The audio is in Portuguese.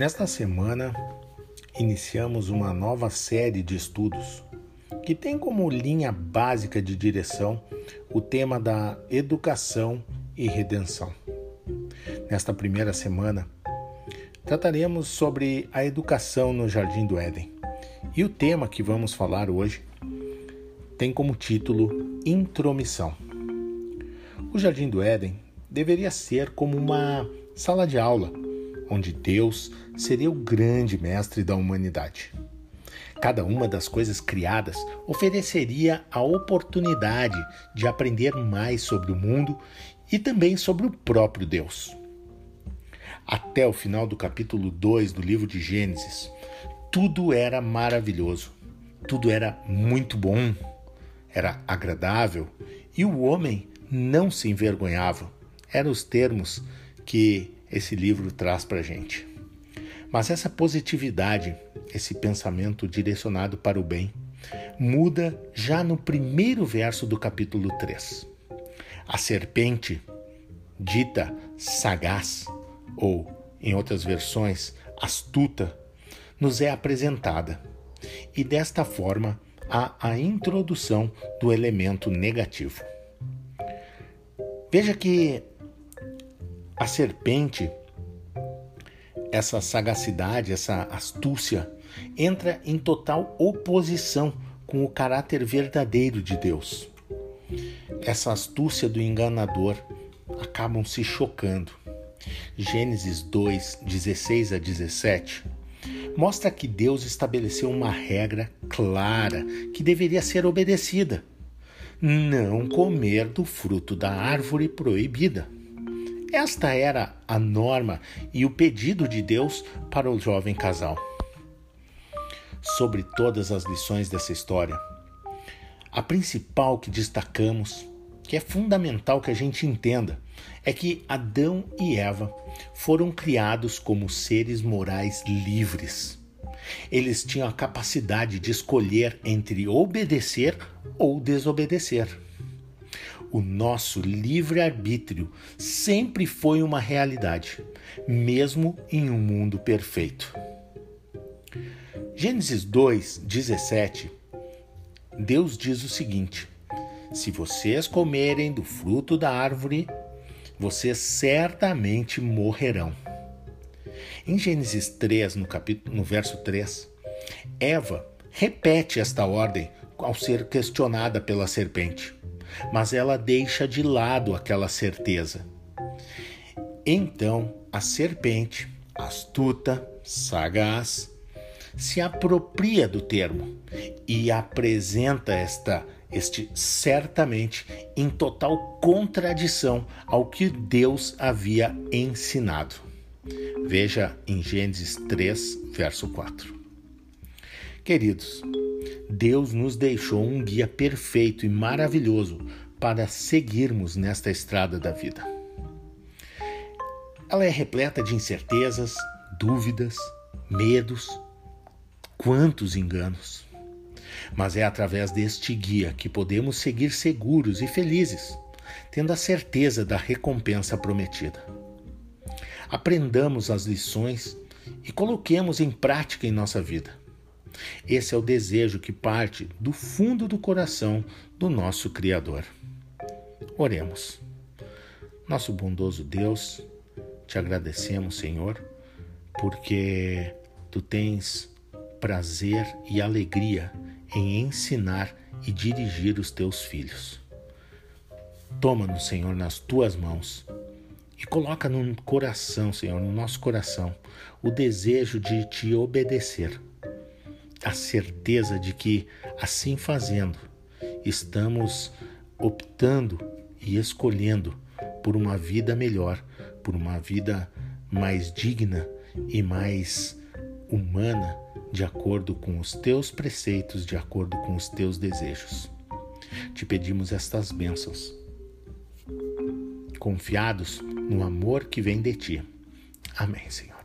Nesta semana, iniciamos uma nova série de estudos que tem como linha básica de direção o tema da educação e redenção. Nesta primeira semana, trataremos sobre a educação no Jardim do Éden. E o tema que vamos falar hoje tem como título Intromissão. O Jardim do Éden deveria ser como uma sala de aula onde Deus seria o grande mestre da humanidade. Cada uma das coisas criadas ofereceria a oportunidade de aprender mais sobre o mundo e também sobre o próprio Deus. Até o final do capítulo 2 do livro de Gênesis, tudo era maravilhoso, tudo era muito bom, era agradável e o homem não se envergonhava. Eram os termos que esse livro traz para a gente. Mas essa positividade, esse pensamento direcionado para o bem, muda já no primeiro verso do capítulo 3. A serpente, dita sagaz, ou, em outras versões, astuta, nos é apresentada. E desta forma há a introdução do elemento negativo. Veja que a serpente, essa sagacidade, essa astúcia, entra em total oposição com o caráter verdadeiro de Deus. Essa astúcia do enganador acabam se chocando. Gênesis 2, 16 a 17 mostra que Deus estabeleceu uma regra clara que deveria ser obedecida: não comer do fruto da árvore proibida. Esta era a norma e o pedido de Deus para o jovem casal. Sobre todas as lições dessa história, a principal que destacamos, que é fundamental que a gente entenda, é que Adão e Eva foram criados como seres morais livres. Eles tinham a capacidade de escolher entre obedecer ou desobedecer o nosso livre-arbítrio sempre foi uma realidade, mesmo em um mundo perfeito. Gênesis 2, 17, Deus diz o seguinte: Se vocês comerem do fruto da árvore, vocês certamente morrerão. Em Gênesis 3, no, capítulo, no verso 3, Eva repete esta ordem ao ser questionada pela serpente mas ela deixa de lado aquela certeza. Então a serpente, astuta, sagaz, se apropria do termo e apresenta esta este certamente em total contradição ao que Deus havia ensinado. Veja em Gênesis 3, verso 4. Queridos, Deus nos deixou um guia perfeito e maravilhoso para seguirmos nesta estrada da vida. Ela é repleta de incertezas, dúvidas, medos, quantos enganos. Mas é através deste guia que podemos seguir seguros e felizes, tendo a certeza da recompensa prometida. Aprendamos as lições e coloquemos em prática em nossa vida. Esse é o desejo que parte do fundo do coração do nosso Criador. Oremos. Nosso bondoso Deus, te agradecemos, Senhor, porque tu tens prazer e alegria em ensinar e dirigir os teus filhos. Toma-nos, Senhor, nas tuas mãos e coloca no coração, Senhor, no nosso coração, o desejo de te obedecer a certeza de que, assim fazendo, estamos optando e escolhendo por uma vida melhor, por uma vida mais digna e mais humana, de acordo com os teus preceitos, de acordo com os teus desejos. Te pedimos estas bênçãos, confiados no amor que vem de ti. Amém, Senhor.